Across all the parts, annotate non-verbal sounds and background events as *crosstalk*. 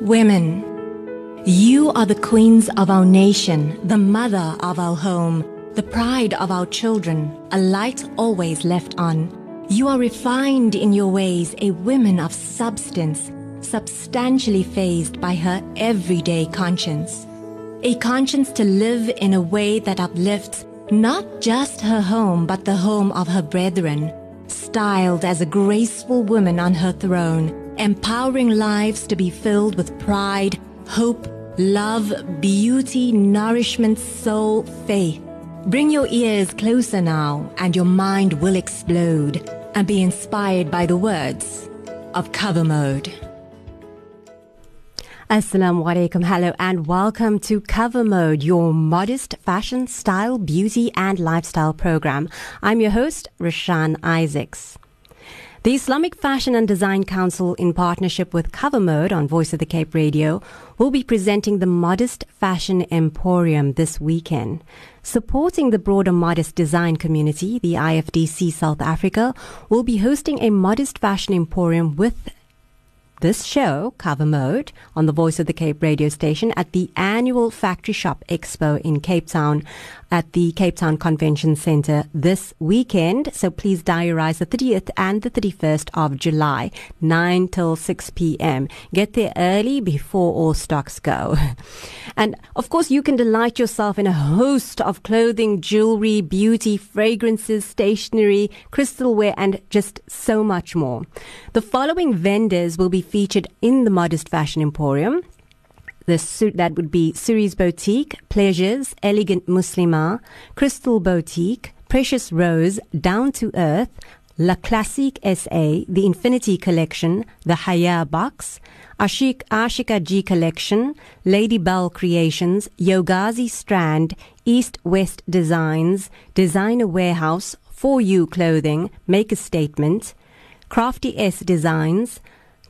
Women, you are the queens of our nation, the mother of our home, the pride of our children, a light always left on. You are refined in your ways, a woman of substance, substantially phased by her everyday conscience. A conscience to live in a way that uplifts not just her home, but the home of her brethren, styled as a graceful woman on her throne, empowering lives to be filled with pride, hope, love, beauty, nourishment, soul, faith. Bring your ears closer now, and your mind will explode and be inspired by the words of Cover Mode. Assalamu alaikum. Hello and welcome to Cover Mode, your modest fashion, style, beauty and lifestyle program. I'm your host, Rashan Isaacs. The Islamic Fashion and Design Council, in partnership with Cover Mode on Voice of the Cape Radio, will be presenting the Modest Fashion Emporium this weekend. Supporting the broader modest design community, the IFDC South Africa will be hosting a Modest Fashion Emporium with this show, Cover Mode, on the Voice of the Cape radio station at the annual Factory Shop Expo in Cape Town at the Cape Town Convention Center this weekend. So please diarize the 30th and the 31st of July, 9 till 6 p.m. Get there early before all stocks go. *laughs* And of course, you can delight yourself in a host of clothing, jewelry, beauty, fragrances, stationery, crystalware, and just so much more. The following vendors will be featured in the Modest Fashion Emporium. The suit that would be Cerise Boutique, Pleasures, Elegant Muslima, Crystal Boutique, Precious Rose, Down to Earth, La Classique SA, the Infinity Collection, the Haya Box, Ashik Ashika G Collection, Lady Bell Creations, Yogazi Strand, East West Designs, Designer Warehouse, For You Clothing, Make a Statement, Crafty S Designs,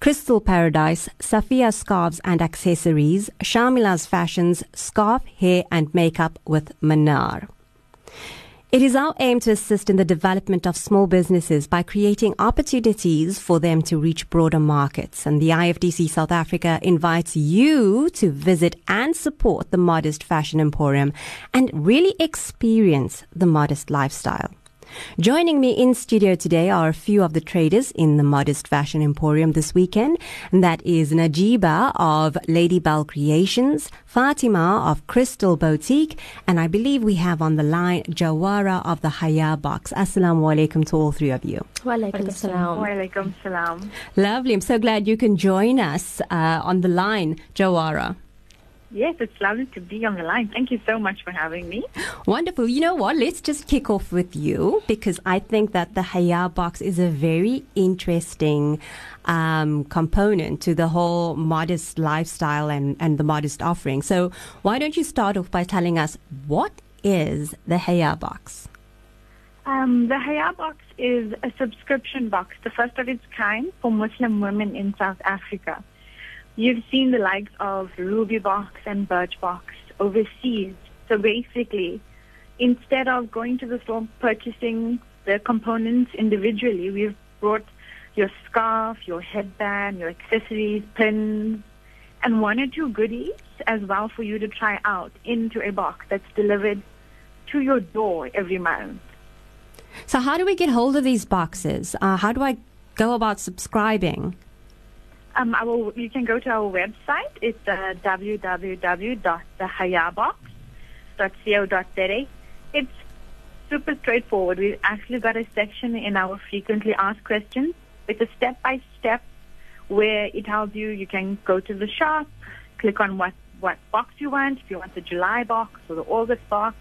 Crystal Paradise, Safia Scarves and Accessories, Shamila's Fashions, Scarf, Hair and Makeup with Manar. It is our aim to assist in the development of small businesses by creating opportunities for them to reach broader markets. And the IFDC South Africa invites you to visit and support the Modest Fashion Emporium and really experience the modest lifestyle. Joining me in studio today are a few of the traders in the Modest Fashion Emporium this weekend. And that is Najiba of Lady Bell Creations, Fatima of Crystal Boutique, and I believe we have on the line Jawara of the Haya Box. Assalamu alaikum to all three of you. Walaikum salam. Walaikum salam. Lovely. I'm so glad you can join us uh, on the line, Jawara. Yes, it's lovely to be on the line. Thank you so much for having me. Wonderful. You know what? Let's just kick off with you because I think that the Haya box is a very interesting um, component to the whole modest lifestyle and, and the modest offering. So, why don't you start off by telling us what is the Haya box? Um, the Haya box is a subscription box, the first of its kind for Muslim women in South Africa. You've seen the likes of Ruby Box and Birch Box overseas. So basically, instead of going to the store purchasing the components individually, we've brought your scarf, your headband, your accessories, pins, and one or two goodies as well for you to try out into a box that's delivered to your door every month. So, how do we get hold of these boxes? Uh, how do I go about subscribing? Um, our, you can go to our website. It's uh, www.thehayabox.co.za. It's super straightforward. We've actually got a section in our frequently asked questions with a step-by-step where it tells you you can go to the shop, click on what, what box you want, if you want the July box or the August box,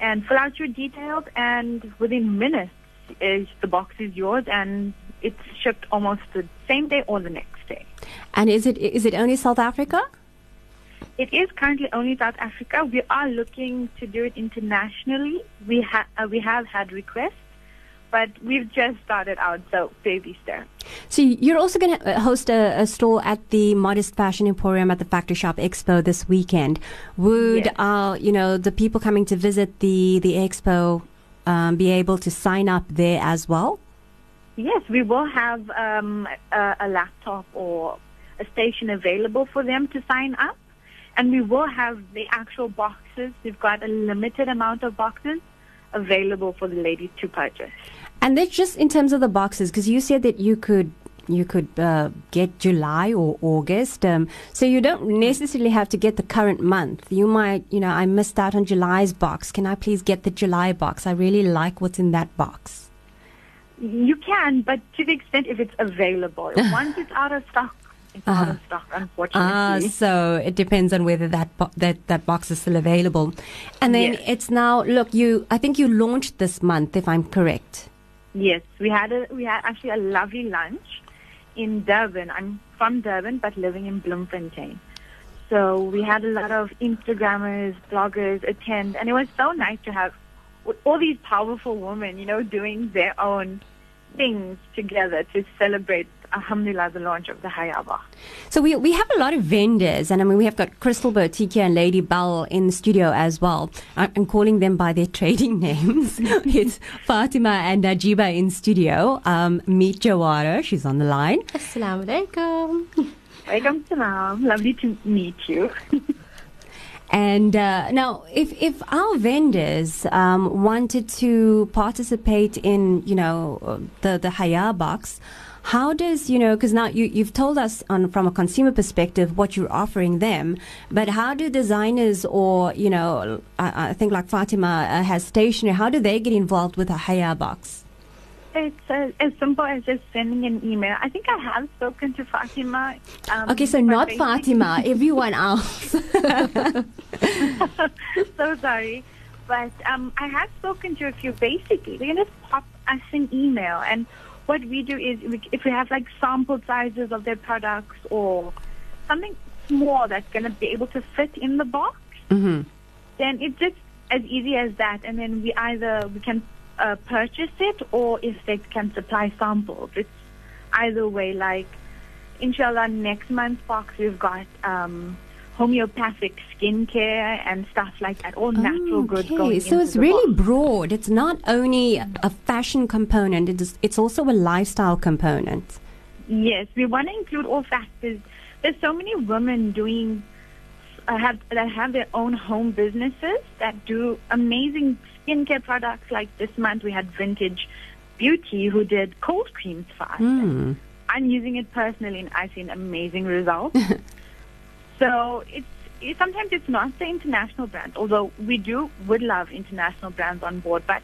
and fill out your details, and within minutes, the box is yours, and it's shipped almost the same day or the next day. And is it is it only South Africa? It is currently only South Africa. We are looking to do it internationally. We have uh, we have had requests, but we've just started out, so baby steps. So you're also going to host a, a stall at the Modest Fashion Emporium at the Factory Shop Expo this weekend. Would Yes. uh, you know the people coming to visit the the expo um, be able to sign up there as well? Yes, we will have um, a, a laptop or a station available for them to sign up. And we will have the actual boxes. We've got a limited amount of boxes available for the ladies to purchase. And that's just in terms of the boxes, because you said that you could you could uh, get July or August. Um, so you don't necessarily have to get the current month. You might, you know, I missed out on July's box. Can I please get the July box? I really like what's in that box. You can, but to the extent if it's available. *laughs* Once it's out of stock, it's out of stock, unfortunately. Ah, so it depends on whether that bo- that that box is still available. And then Yes. it's now look, you I think you launched this month if I'm correct. Yes, we had a we had actually a lovely lunch in Durban. I'm from Durban, but living in Bloemfontein. So we had a lot of Instagrammers, bloggers attend, and it was so nice to have all these powerful women, you know, doing their own things together to celebrate, alhamdulillah, the launch of the Hayaba. So we we have a lot of vendors, and I mean we have got Crystal Boutique and Lady Bell in the studio as well. I- I'm calling them by their *laughs* trading names. *laughs* it's Fatima and Najiba in studio. Um, meet Jawara, she's on the line. Assalamu alaikum. Welcome salam. Lovely to meet you. *laughs* And uh, now, if if our vendors um, wanted to participate in, you know, the the Haya box, how does you know? Because now you you've told us on from a consumer perspective what you're offering them, but how do designers or you know, I, I think like Fatima uh, has stationery. How do they get involved with a Haya box? It's uh, as simple as just sending an email. I think I have spoken to Fatima. Um, Okay, so not Fatima, *laughs* everyone else. *laughs* so sorry. But um, I have spoken to a few. Basically, they can just pop us an email. And what we do is, we, if we have like sample sizes of their products or something small that's going to be able to fit in the box, hmm then it's just as easy as that. And then we either we can uh, purchase it or if they can supply samples. It's either way. Like, inshallah, next month's box we've got um, homeopathic skincare and stuff like that. All natural goods going Okay, so it's really box. broad. It's not only a fashion component; it is, it's also a lifestyle component. Yes, we want to include all factors. There's so many women doing uh, have that have their own home businesses that do amazing skincare products. Like this month, we had Vintage Beauty who did cold creams for us. Hmm. I'm using it personally, and I've seen amazing results. *laughs* so it's it, sometimes it's not the international brands, although we do would love international brands on board, but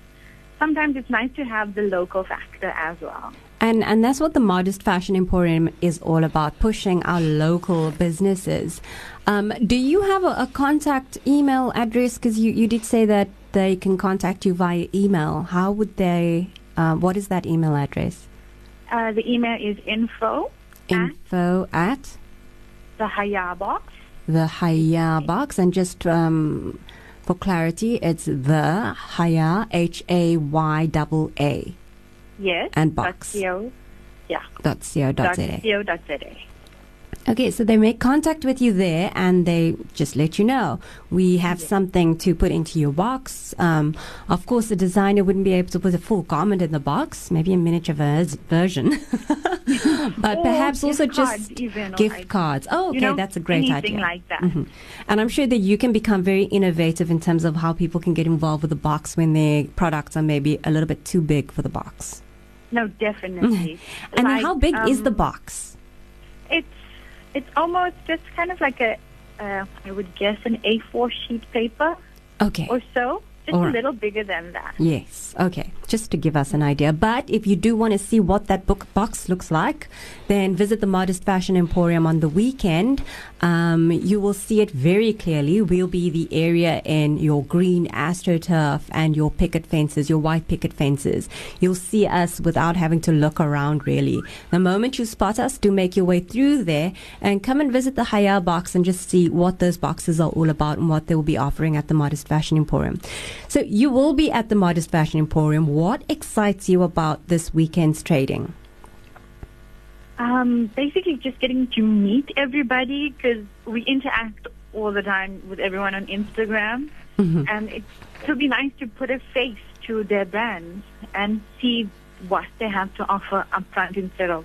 sometimes it's nice to have the local factor as well. And and that's what the Modest Fashion Emporium is all about: pushing our local businesses. Um, do you have a, a contact email address? Because you, you did say that they can contact you via email. How would they? Uh, what is that email address? Uh, the email is info Info at the Haya box. the Haya box, and just um, for clarity, it's the Haya H A Y double A Yes. And box. Dot co, yeah. dot co dot Dot co dot za. Okay, so they make contact with you there and they just let you know we have something to put into your box. Um, of course, the designer wouldn't be able to put a full garment in the box, maybe a miniature vers- version, *laughs* but perhaps also just even, gift cards. Oh, okay, you know, that's a great anything idea. like that. Mhm. And I'm sure that you can become very innovative in terms of how people can get involved with the box when their products are maybe a little bit too big for the box. No, definitely. *laughs* And Like, how big is the um, box? It's it's almost just kind of like a uh, I would guess an A4 sheet paper Okay. or so, just All a little bigger than that. Yes. Okay. Just to give us an idea. But if you do want to see what that book box looks like, then visit the Modest Fashion Emporium on the weekend. Um, you will see it very clearly. We'll be the area in your green astroturf and your picket fences, your white picket fences. You'll see us without having to look around really. The moment you spot us, do make your way through there and come and visit the Haya box and just see what those boxes are all about and what they will be offering at the Modest Fashion Emporium. So you will be at the Modest Fashion Emporium. What excites you about this weekend's trading? Um, basically, just getting to meet everybody because we interact all the time with everyone on Instagram, Mhm. and it would be nice to put a face to their brands and see what they have to offer up front instead of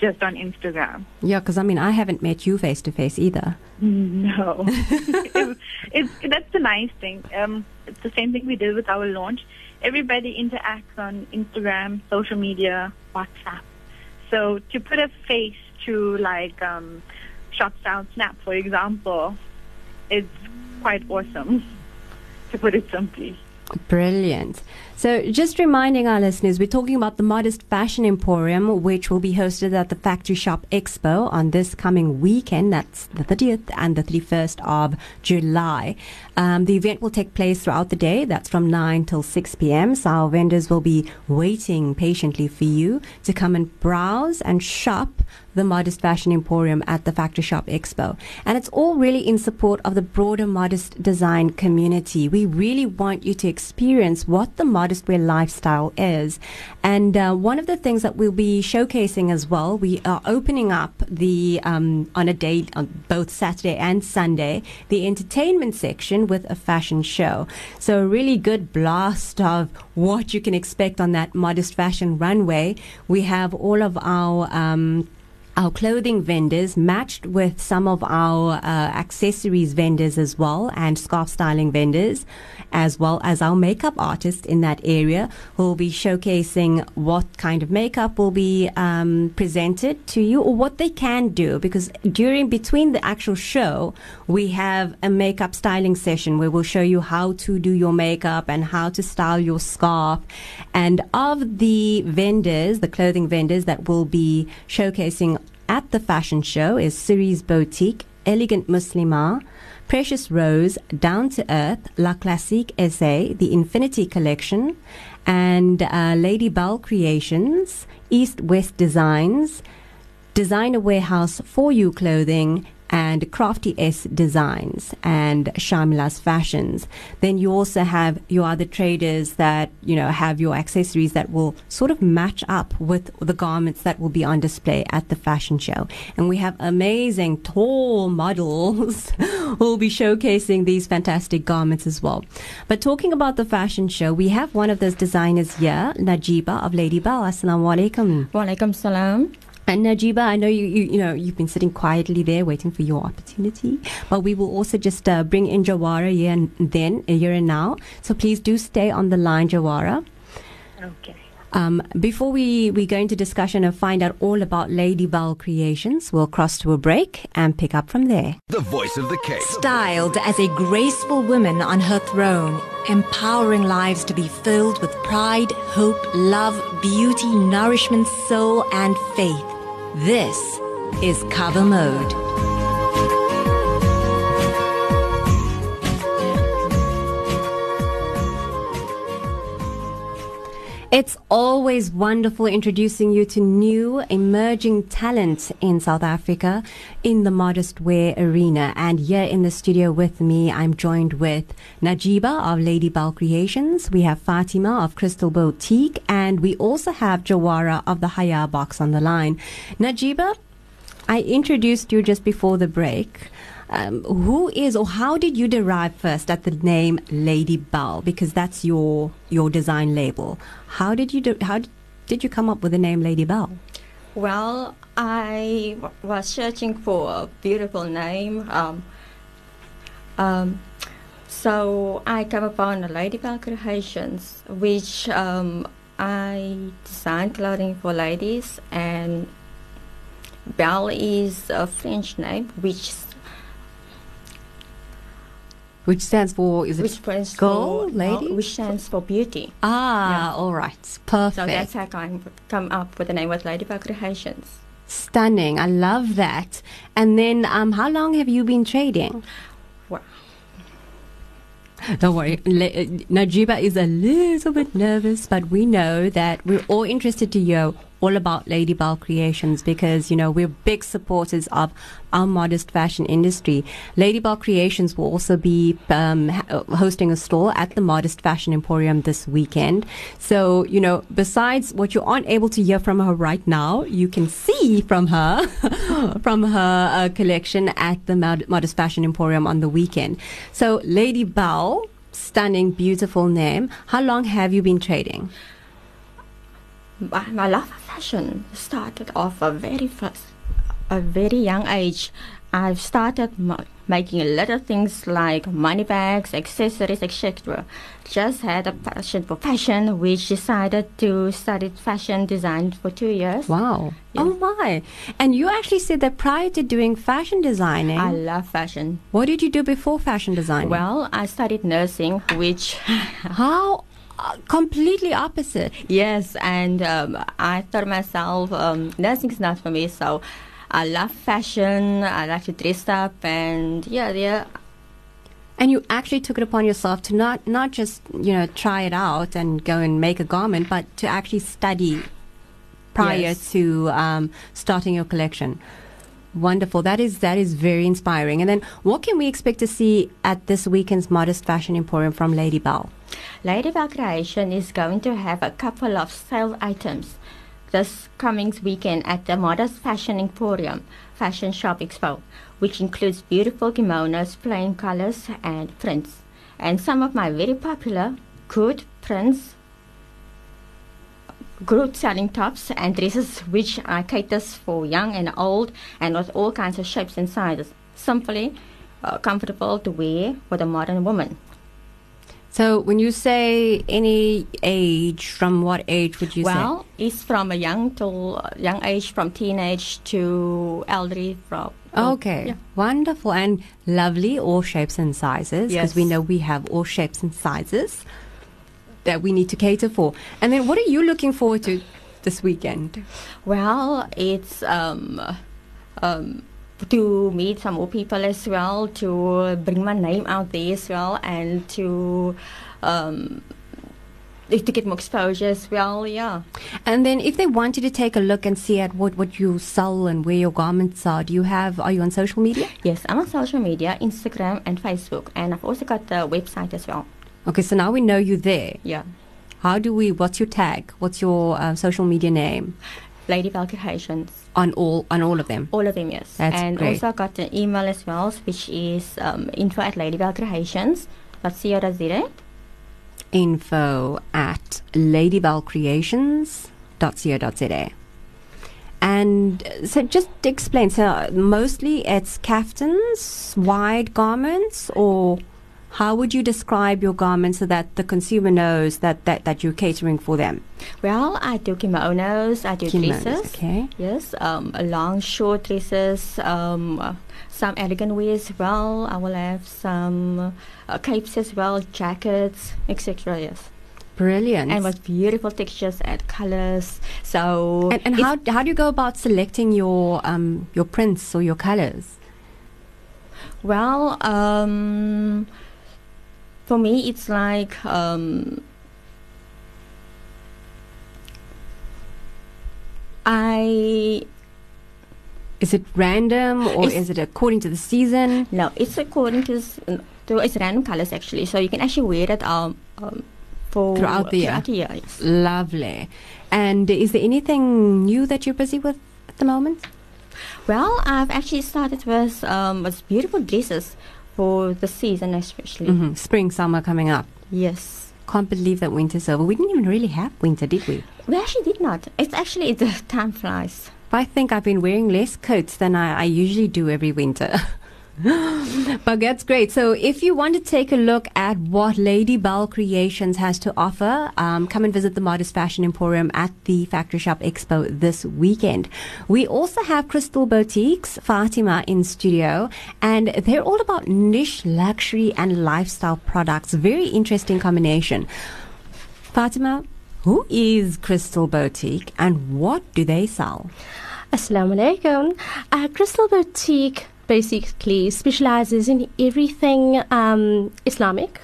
just on Instagram. Yeah, because I mean, I haven't met you face to face either. *laughs* No, it's, it's, that's the nice thing. Um, it's the same thing we did with our launch. Everybody interacts on Instagram, social media, WhatsApp. So to put a face to like um, Shop Snap, for example, it's quite awesome. *laughs* To put it simply. Brilliant. So, just reminding our listeners, we're talking about the Modest Fashion Emporium, which will be hosted at the Factory Shop Expo on this coming weekend. That's the 30th and the 31st of July. Um, the event will take place throughout the day. That's from 9 till 6 p.m. So, our vendors will be waiting patiently for you to come and browse and shop the Modest Fashion Emporium at the Factory Shop Expo. And it's all really in support of the broader modest design community. We really want you to experience what the modest wear lifestyle is. And uh, one of the things that we'll be showcasing as well, we are opening up the, um, on a day, on both Saturday and Sunday, the entertainment section with a fashion show. So a really good blast of what you can expect on that modest fashion runway. We have all of our, um, our clothing vendors matched with some of our uh, accessories vendors as well and scarf styling vendors as well as our makeup artists in that area who will be showcasing what kind of makeup will be um, presented to you or what they can do. Because during between the actual show we have a makeup styling session where we'll show you how to do your makeup and how to style your scarf. And of the vendors the clothing vendors that will be showcasing at the fashion show is Cerise Boutique, Elegant Muslima, Precious Rose, Down to Earth, La Classique SA, the Infinity Collection, and uh, Lady Bell Creations, East West Designs, Designer Warehouse for You Clothing, and Crafty S Designs and Shamila's Fashions. Then you also have your other traders that, you know, have your accessories that will sort of match up with the garments that will be on display at the fashion show. And we have amazing tall models *laughs* who will be showcasing these fantastic garments as well. But talking about the fashion show, we have one of those designers here, Najiba of Lady Bell. Assalamu alaikum. Walaikum salam. And Najiba, I know you, you, you know, you've been sitting quietly there waiting for your opportunity, but we will also just uh, bring in Jawara here and then, here and now. So please do stay on the line, Jawara. Okay. Um, before we, we go into discussion and find out all about Lady Bell creations, we'll cross to a break and pick up from there. The voice of the Cape. Styled as a graceful woman on her throne, empowering lives to be filled with pride, hope, love, beauty, nourishment, soul, and faith. This is Cover Mode. It's always wonderful introducing you to new emerging talent in South Africa in the modest wear arena. And here in the studio with me, I'm joined with Najiba of Lady Bell Creations. We have Fatima of Crystal Boutique, and we also have Jawara of the Haya Box on the line. Najiba, I introduced you just before the break. Um, who is or how did you derive first at the name Lady Bell? Because that's your your design label. How did you do, how did you come up with the name Lady Bell? Well, I w- was searching for a beautiful name. Um, um, so I came upon the Lady Bell Creations, which um, I design clothing for ladies, and Belle is a French name, which Which stands for is it which stands girl, for lady? which stands for beauty. Ah, yeah. all right, perfect. So that's how I come, up with the name of Lady Bell Creations. Stunning. I love that. And then, um, how long have you been trading? Wow. Don't worry. Le- uh, Najiba is a little bit nervous, but we know that we're all interested to hear all about Lady Bell Creations because, you know, we're big supporters of our modest fashion industry. Lady Bell Creations will also be um, hosting a stall at the Modest Fashion Emporium this weekend. So, you know, besides what you aren't able to hear from her right now, you can see from her, *laughs* from her uh, collection at the Modest Fashion Emporium on the weekend. So, Lady Bell, stunning, beautiful name. How long have you been trading? My, my love of fashion started off a very first, a very young age. I've started making little things like money bags, accessories, etc. Just had a passion for fashion, which decided to study fashion design for two years. Wow. Yeah. Oh my. And you actually said that prior to doing fashion designing, I love fashion. what did you do before fashion designing? Well, I studied nursing, which how uh, completely opposite. Yes, and um, I thought myself, um, is not for me, so I love fashion, I like to dress up, and yeah, yeah. And you actually took it upon yourself to not not just you know try it out and go and make a garment, but to actually study prior Yes. to um, starting your collection. Wonderful. That is that is very inspiring. And then, what can we expect to see at this weekend's Modest Fashion Emporium from Lady Bell? Lady Bell Creation is going to have a couple of sale items this coming weekend at the Modest Fashion Emporium Fashion Shop Expo, which includes beautiful kimonos, plain colors, and prints. And some of my very popular good prints, good selling tops and dresses, which I caters for young and old, and with all kinds of shapes and sizes. Simply uh, comfortable to wear for the modern woman. So, when you say any age, from what age would you well, it's from a young to young age, from teenage to elderly. From? Okay, Yeah. wonderful and lovely, all shapes and sizes, because Yes. we know we have all shapes and sizes that we need to cater for. And then, what are you looking forward to this weekend? Well, it's um, um, to meet some more people as well, to bring my name out there as well, and to um, to get more exposure as well. Yeah. And then, if they wanted to take a look and see at what, what you sell and where your garments are, do you have? Are you on social media? Yes, I'm on social media, Instagram and Facebook, and I've also got the website as well. Okay, so now we know you're there. Yeah. How do we? What's your tag? What's your uh, social media name Lady Bell Creations. on all on all of them? All of them, yes. That's and great. also got an email as well, which is um, info at ladybellcreations.co.za. Info at ladybellcreations.co.za. And so, just explain. So, mostly it's caftans, wide garments, or how would you describe your garments so that the consumer knows that, that, that you're catering for them? Well, I do kimonos, I do Kimonos, dresses. okay. Yes, um, long, short dresses, um, some elegant wears as well. I will have some uh, capes as well, jackets, etc. Yes. Brilliant. And with beautiful textures and colors. So And, and how, how do you go about selecting your um, your prints or your colors? Well, um, for me, it's like um, I Is it random or is it according to the season? no, it's according to it's random colors actually, so you can actually wear it um, um for Throughout the year. Throughout the year, yes. Lovely. And is there anything new that you're busy with at the moment? Well, I've actually started with um with beautiful dresses for the season especially. hmm Spring, summer coming up. Yes. Can't believe that winter's over. We didn't even really have winter, did we? We actually did not. It's actually the *laughs* time flies. I think I've been wearing less coats than I, I usually do every winter. *laughs* *laughs* but that's great. So, if you want to take a look at what Lady Bell Creations has to offer, um, come and visit the Modest Fashion Emporium at the Factory Shop Expo this weekend. We also have Crystal Boutiques, Fatima in studio, and they're all about niche luxury and lifestyle products. Very interesting combination. Fatima, who is Crystal Boutique and what do they sell? Assalamu alaikum. Uh, Crystal Boutique basically specializes in everything um, Islamic,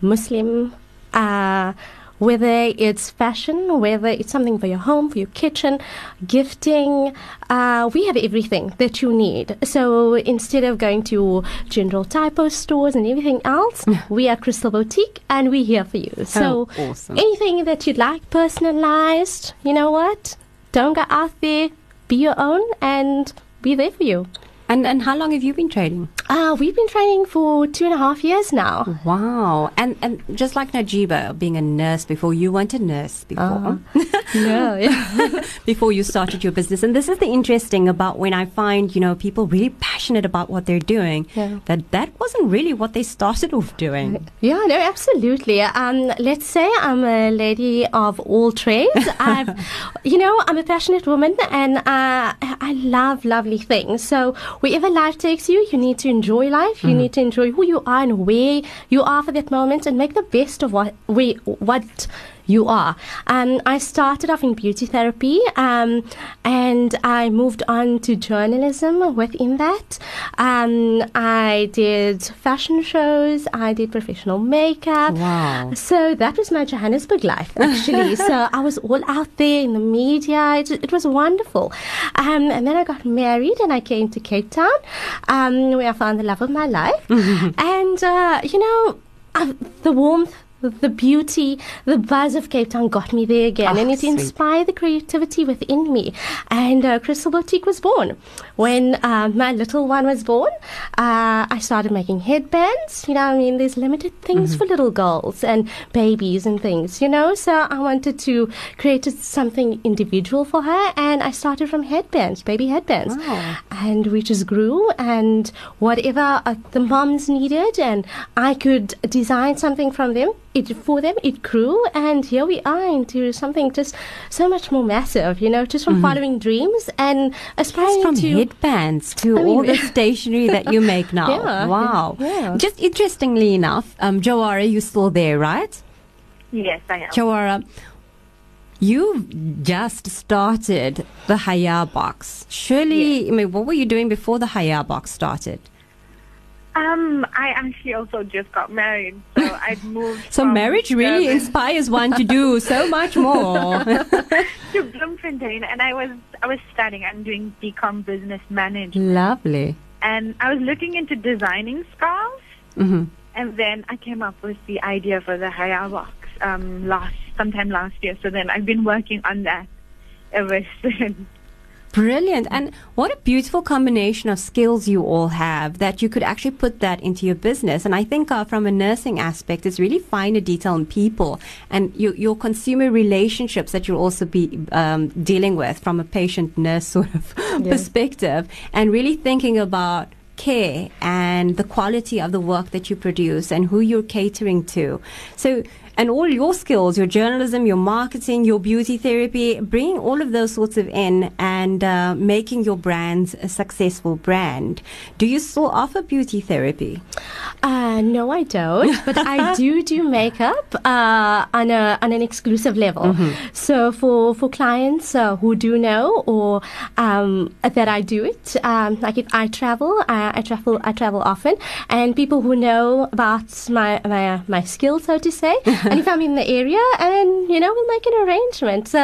Muslim, uh, whether it's fashion, whether it's something for your home, for your kitchen, gifting. Uh, we have everything that you need. So instead of going to general typo stores and everything else, *laughs* we are Crystal Boutique and we're here for you. So Oh, awesome. anything that you'd like personalized, you know what? Don't go out there, be your own and be there for you. And and how long have you been trading? Uh, we've been training for two and a half years now. Wow. And and just like Najiba, being a nurse before, you weren't a nurse before. *laughs* No, yeah. *laughs* before you started your business. And this is the interesting about when I find, you know, people really passionate about what they're doing, Yeah. that that wasn't really what they started off doing. Yeah, no, absolutely. Um, let's say I'm a lady of all trades. *laughs* I've, you know, I'm a passionate woman and uh, I love lovely things. So wherever life takes you, you need to enjoy life. You hmm. need to enjoy who you are and where you are for that moment, and make the best of what we what you are. Um, I started off in beauty therapy, um, and I moved on to journalism within that. Um, I did fashion shows. I did professional makeup. Wow. So that was my Johannesburg life, actually. *laughs* so I was all out there in the media. It, it was wonderful. Um, and then I got married and I came to Cape Town, um, where I found the love of my life. *laughs* and, uh, you know, uh, the warmth, the beauty, the buzz of Cape Town got me there again, Ah, and it sweet. inspired the creativity within me. And uh, Crystal Boutique was born. When uh, my little one was born, uh, I started making headbands. You know, I mean, there's limited things Mm-hmm. for little girls and babies and things, you know. So I wanted to create something individual for her, and I started from headbands, baby headbands, Wow. And we just grew. And whatever uh, the moms needed, and I could design something from them. It for them, it grew, and here we are into something just so much more massive. You know, just from following dreams and aspiring From to. headbands to I mean- all the *laughs* stationery that you make now. *laughs* Yeah, wow. yeah. Just interestingly enough, um, Jawara, you're still there, right? Yes, I am. Jawara, you've just started the Haya box. Surely, I mean, what were you doing before the Haya box started? Um, I actually also just got married, so *laughs* I'd moved. So marriage really inspires one to do so much more. *laughs* to Bloemfontein, and I was I was studying. I'm doing BCom Business Management, Lovely. and I was looking into designing scarves, hmm and then I came up with the idea for the Haya box um, last sometime last year. So then I've been working on that ever *laughs* since. Brilliant. And what a beautiful combination of skills you all have that you could actually put that into your business. And I think uh, from a nursing aspect, it's really finer detail on people and your, your consumer relationships that you'll also be um, dealing with from a patient nurse *laughs* sort of perspective and really thinking about care and the quality of the work that you produce and who you're catering to. So, and all your skills, your journalism, your marketing, your beauty therapy, bringing all of those sorts of in and uh, making your brands a successful brand. Do you still offer beauty therapy? Uh, no, I don't. *laughs* But I do do makeup uh, on a on an exclusive level. So for for clients uh, who do know or um, that I do it, um, like if I travel, I, I travel I travel often, and people who know about my my my skill, so to say, *laughs* *laughs* and if I'm in the area, and you know, we'll make an arrangement. So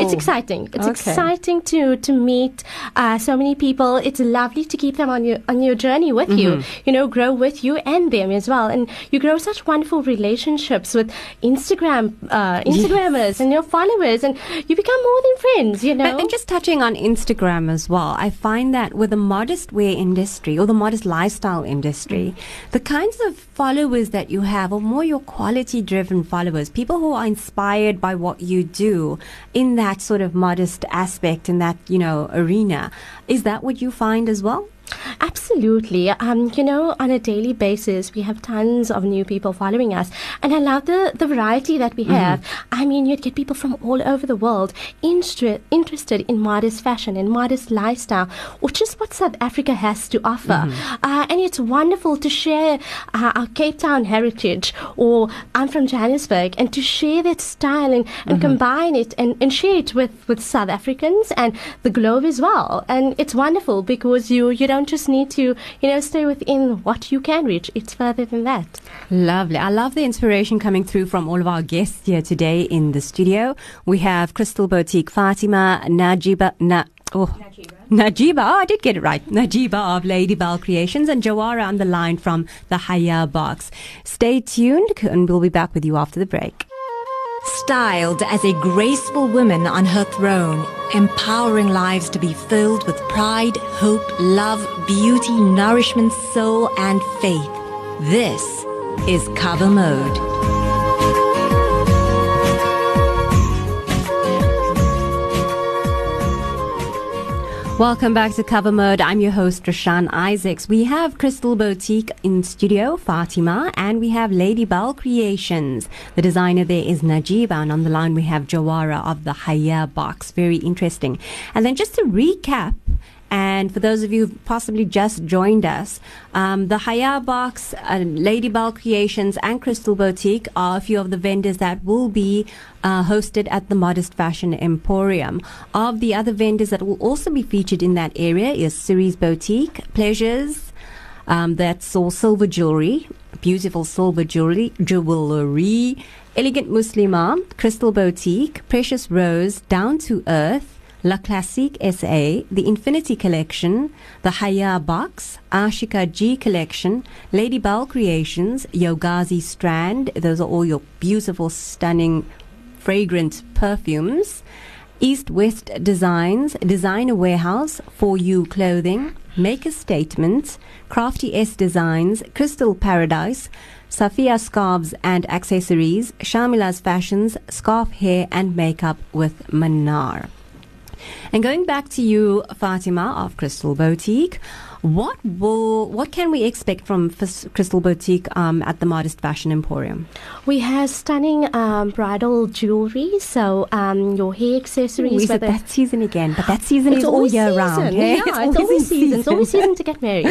it's exciting. It's Okay. exciting to to meet uh, so many people. It's lovely to keep them on your on your journey with you. You know, grow with you and them as well, and you grow such wonderful relationships with Instagram uh, Instagrammers and your followers, and you become more than friends. You know, And, and just touching on Instagram as well, I find that with the modest wear industry or the modest lifestyle industry, the kinds of followers that you have are more your quality driven followers, people who are inspired by what you do in that sort of modest aspect, in that, you know, arena. Is that what you find as well? Absolutely. Um, you know, on a daily basis, we have tons of new people following us. And I love the, the variety that we have. I mean, you'd get people from all over the world instre- interested in modest fashion and modest lifestyle, which is what South Africa has to offer. Uh, and it's wonderful to share uh, our Cape Town heritage, or I'm from Johannesburg, and to share that style and, and combine it and, and share it with, with South Africans and the globe as well. And it's wonderful because you, you don't just need to, you know, stay within what you can reach. It's further than that. Lovely. I love the inspiration coming through from all of our guests here today in the studio. We have Crystal Boutique Fatima, Najiba, Na, oh, Najiba. Oh, I did get it right. Najiba of Lady Bell Creations and Jawara on the line from the Haya Box. Stay tuned and we'll be back with you after the break. Styled as a graceful woman on her throne, empowering lives to be filled with pride, hope, love, beauty, nourishment, soul, and faith. This is Cover Mode. Welcome back to Cover Mode. I'm your host, Rashan Isaacs. We have Crystal Boutique in studio, Fatima, and we have Lady Bell Creations. The designer there is Najiba, and on the line we have Jawara of the Haya box. Very interesting. And then just to recap, and for those of you who've possibly just joined us, um, the Haya Box, uh, Lady Bell Creations, and Crystal Boutique are a few of the vendors that will be uh, hosted at the Modest Fashion Emporium. Of the other vendors that will also be featured in that area is Cerise Boutique, Pleasures, um, that's all silver jewelry, beautiful silver jewelry, jewelry, Elegant Muslima, Crystal Boutique, Precious Rose, Down to Earth, La Classique SA, the Infinity Collection, the Haya Box, Ashika G Collection, Lady Bell Creations, Yogazi Strand. Those are all your beautiful, stunning, fragrant perfumes. East West Designs, Designer Warehouse, For You Clothing, Make a Statement, Crafty S Designs, Crystal Paradise, Safia Scarves and Accessories, Shamila's Fashions, Scarf Hair and Makeup with Manar. And going back to you, Fatima of Crystal Boutique, what will what can we expect from Crystal Boutique um, at the Modest Fashion Emporium? We have stunning um, bridal jewelry, so um, your hair accessories. Ooh, is it that season again? But that season It's is all year season. round. Yeah, eh? it's, always in season. It's always season to get *laughs* married.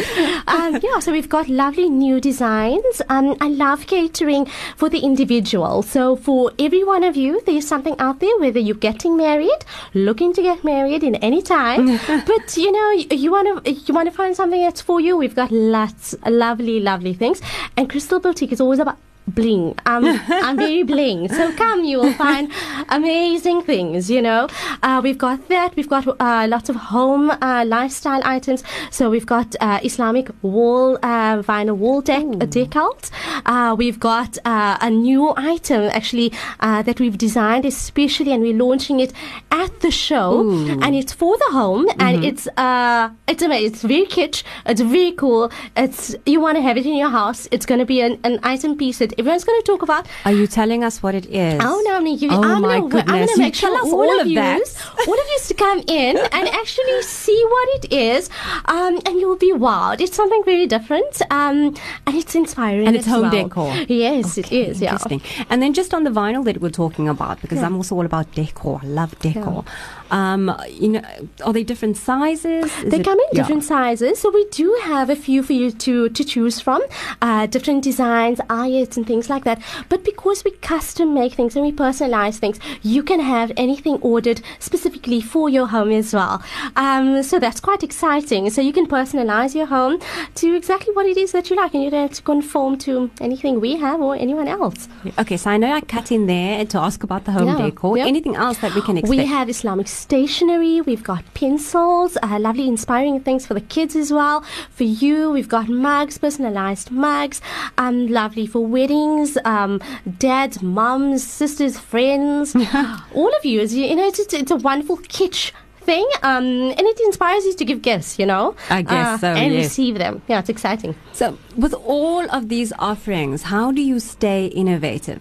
um, yeah, so we've got lovely new designs. Um, I love catering for the individual. So for every one of you, there's something out there. Whether you're getting married, looking to get married in any time, *laughs* but you know you- you want to you want to find something that's for you. We've got lots lovely, lovely things, and Crystal Boutique is always about bling. Um, I'm very bling. So come, you will find amazing things, you know. Uh, we've got that. We've got uh, lots of home uh, lifestyle items. So we've got uh, Islamic wall, uh, vinyl wall dec- decals. Uh, we've got uh, a new item actually uh, that we've designed especially and we're launching it at the show. And it's for the home and it's, uh, it's amazing. It's very kitsch. It's very cool. It's, you want to have it in your house. It's going to be an, an item piece that everyone's going to talk about. Are you telling us what it is? Oh no, I'm gonna give you. Oh, I'm my gonna, I'm gonna make sure all, all of of that. yous, all of yous to come in and actually see what it is, um, and you'll be wowed. It's something very different, um, and it's inspiring. And it's as home well. decor. Yes, it Okay, is. Yeah. Interesting. And then just on the vinyl that we're talking about, because I'm also all about decor. I love decor. Um, you know, are they different sizes? Is They it- come in yeah. different sizes, so we do have a few for you to, to choose from, uh, different designs, ayats, and things like that. But because we custom make things and we personalize things, you can have anything ordered specifically for your home as well. Um, so that's quite exciting. So you can personalize your home to exactly what it is that you like, and you don't have to conform to anything we have or anyone else. Okay, so I know I cut in there to ask about the home Yeah, decor. yeah. Anything else that we can expect? We have Islamic stationery. We've got pencils, uh, lovely, inspiring things for the kids as well. For you, we've got mugs, personalized mugs, um, lovely for weddings, um, dads, mums, sisters, friends, *laughs* all of you. As you, you know, it's, it's, it's a wonderful kitsch thing, um, and it inspires you to give gifts. You know, I guess uh, so, and yes. receive them. Yeah, it's exciting. So, with all of these offerings, how do you stay innovative?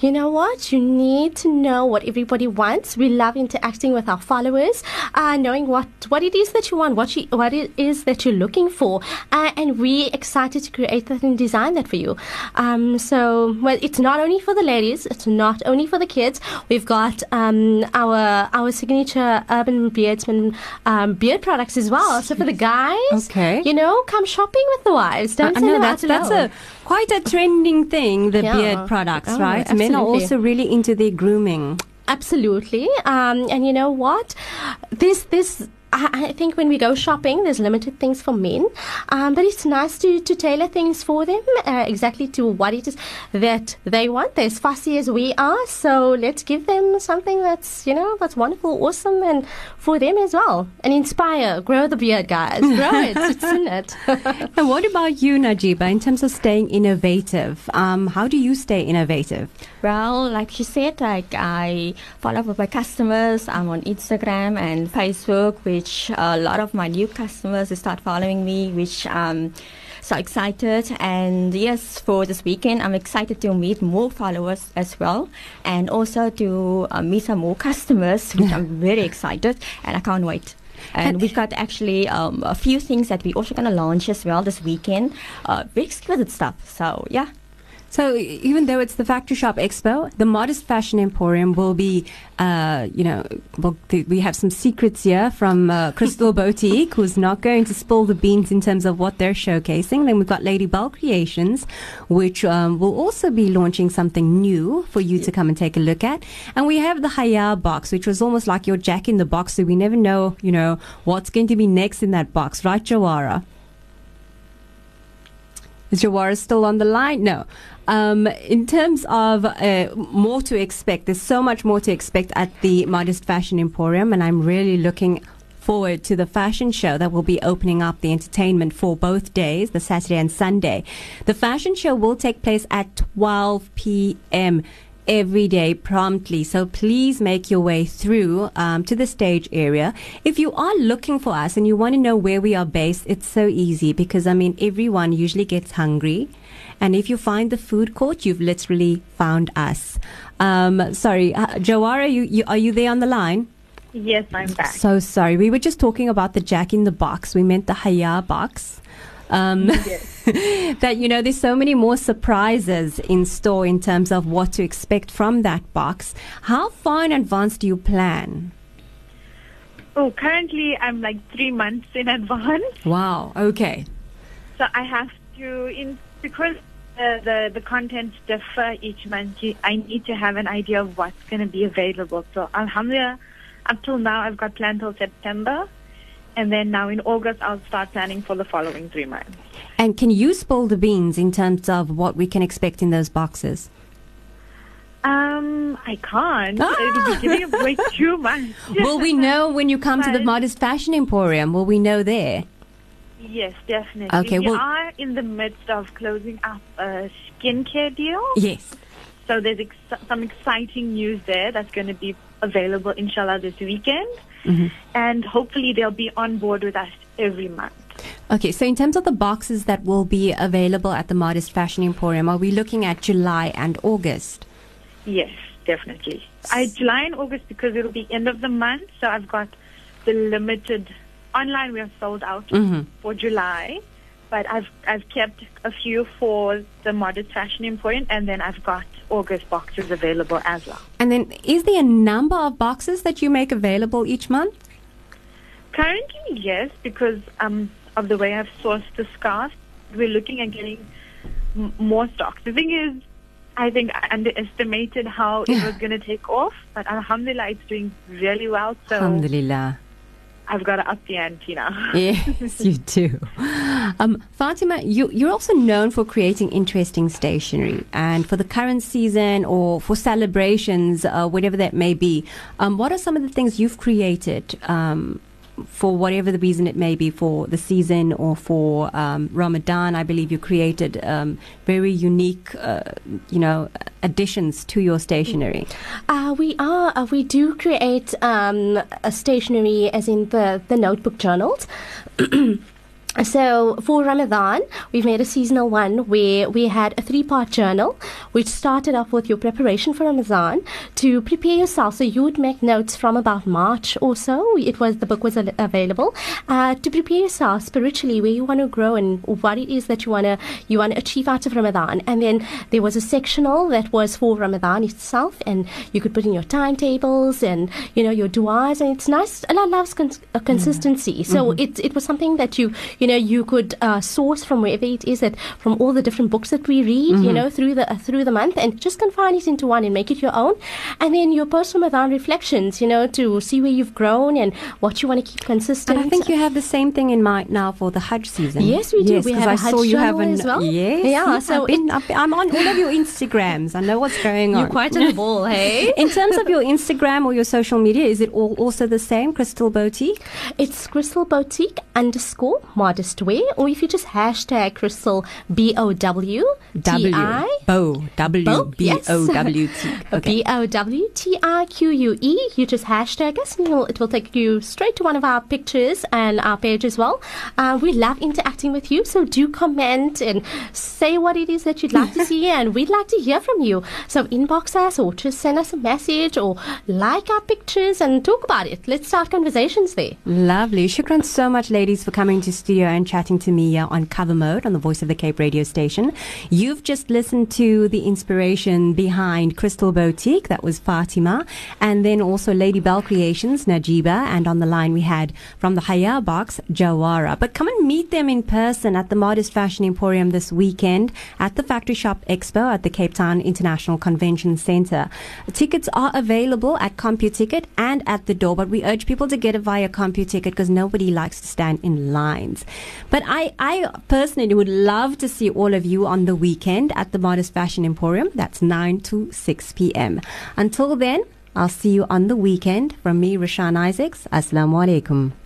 You know what? You need to know what everybody wants. We love interacting with our followers, uh, knowing what, what it is that you want, what you, what it is that you're looking for, uh, and we're excited to create that and design that for you. Um, so, well, it's not only for the ladies, it's not only for the kids. We've got um, our our signature urban beardsman um, beard products as well. So for the guys, Okay. you know, come shopping with the wives. Don't I know that's that's a quite a trending thing. The Yeah. beard products, Oh, right? Men are also really into their grooming. Absolutely. Um, and you know what? This this I, I, think when we go shopping, there's limited things for men, um, but it's nice to, to tailor things for them uh, exactly to what it is that they want. They're as fussy as we are, so let's give them something that's you know that's wonderful, awesome, and for them as well, and inspire, grow the beard, guys, *laughs* grow it, it's in it. *laughs* and what about you, Najiba, in terms of staying innovative? Um, how do you stay innovative? Well, like she said, like I follow up with my customers. I'm on Instagram and Facebook, which a lot of my new customers start following me, which um so excited. And yes, for this weekend, I'm excited to meet more followers as well, and also to uh, meet some more customers, which I'm *laughs* very excited, and I can't wait. And we've got actually um, a few things that we're also going to launch as well this weekend. Uh, very exquisite stuff. So, yeah. So even though it's the Factory Shop Expo, the Modest Fashion Emporium will be, uh, you know, well, th- we have some secrets here from uh, Crystal *laughs* Boutique, who's not going to spill the beans in terms of what they're showcasing. Then we've got Lady Bell Creations, which um, will also be launching something new for you to come and take a look at. And we have the Haya box, which was almost like your Jack in the Box, so we never know, you know, what's going to be next in that box, right, Jawara? Is Jawara still on the line? No. Um, in terms of uh, more to expect, there's so much more to expect at the Modest Fashion Emporium, and I'm really looking forward to the fashion show that will be opening up the entertainment for both days, the Saturday and Sunday. The fashion show will take place at 12 p.m every day promptly. So please make your way through um, to the stage area. If you are looking for us and you want to know where we are based, it's so easy because I mean, everyone usually gets hungry. And if you find the food court, you've literally found us. Um, sorry, uh, Jawara, you, you, are you there on the line? Yes, I'm back. So sorry. We were just talking about the Jack in the Box. We meant the Haya box. Um, yes. *laughs* that you know, there's so many more surprises in store in terms of what to expect from that box. How far in advance do you plan? Oh, currently I'm like three months in advance. *laughs* Wow. Okay. So I have to, in because uh, the the contents differ each month. I need to have an idea of what's going to be available. So Alhamdulillah, up till now I've got planned till September. And then now in August, I'll start planning for the following three months. And can you spill the beans in terms of what we can expect in those boxes? Um, I can't. Ah! It'll be giving away *laughs* too much. Will we know when you come but to the Modest Fashion Emporium? Will we know there? Yes, definitely. Okay, we well, are in the midst of closing up a skincare deal. Yes. So there's ex- some exciting news there that's going to be available, inshallah, this weekend. Mm-hmm. And hopefully they'll be on board with us every month. Okay, so in terms of the boxes that will be available at the Modest Fashion Emporium, are we looking at July and August? Yes, definitely. I July and August because it'll be end of the month, so I've got the limited online we are sold out mm-hmm. for July, but I've I've kept a few for the Modest Fashion Emporium, and then I've got August boxes available as well. And then, is there a number of boxes that you make available each month? Currently, yes, because um, of the way I've sourced the scarf, we're looking at getting m- more stock. The thing is, I think I underestimated how it was going to take off, but Alhamdulillah, it's doing really well. So Alhamdulillah. I've got to up the ante now. *laughs* yes, you do. Um, Fatima, you, you're also known for creating interesting stationery. And for the current season or for celebrations, uh, whatever that may be, um, what are some of the things you've created um, for whatever the reason it may be for the season or for um, Ramadan, I believe you created um, very unique, uh, you know, additions to your stationery. Uh, we are. Uh, we do create um, a stationery, as in the the notebook journals. *clears throat* So for Ramadan, we've made a seasonal one where we had a three-part journal, which started off with your preparation for Ramadan to prepare yourself. So you would make notes from about March or so. It was the book was available uh, to prepare yourself spiritually where you want to grow and what it is that you want to you want to achieve out of Ramadan. And then there was a sectional that was for Ramadan itself, and you could put in your timetables and you know your du'as, and it's nice. Allah loves uh, consistency, so mm-hmm. it it was something that you you know, you could uh, source from wherever it is that from all the different books that we read, Mm-hmm. you know, through the uh, through the month, and just confine it into one and make it your own. And then your personal Ramadan reflections, you know, to see where you've grown and what you want to keep consistent. And I think you have the same thing in mind now for the Hajj season. Yes, we do. Yes, We have I a Hajj saw you have an, as well. Yes, Yeah, so I've been, I'm on all of your Instagrams. I know what's going on. you're quite on the ball, hey? in terms of your Instagram or your social media, is it all also the same, Crystal Boutique? It's Crystal Boutique underscore modest wear, or if you just hashtag Crystal B O W T I. Bow W Bow, B O W T. *laughs* Okay. B O W T I Q U E. You just hashtag us, and it will take you straight to one of our pictures and our page as well. Uh, we love interacting with you, so do comment and say what it is that you'd like to *laughs* see, and we'd like to hear from you. So inbox us, or just send us a message, or like our pictures and talk about it. Let's start conversations there. Lovely. Shukran so much, ladies, for coming to studio and chatting to me here on Cover Mode on the Voice of the Cape radio station. You've just listened to the inspiration behind Crystal Boutique, that was Fatima, and then also Lady Bell Creations, Najiba, and on the line we had from the Haya Box, Jawara. But come and meet them in person at the Modest Fashion Emporium this weekend at the Factory Shop Expo at the Cape Town International Convention Center. Tickets are available at CompuTicket and at the door, but we urge people to get it via CompuTicket because nobody likes to stand in lines. But I, I personally would love to see all of you on the weekend at the Modest Fashion Emporium. That's 9 to 6 p.m. Until then, I'll see you on the weekend. From me, Rashan Isaacs. Assalamu alaikum.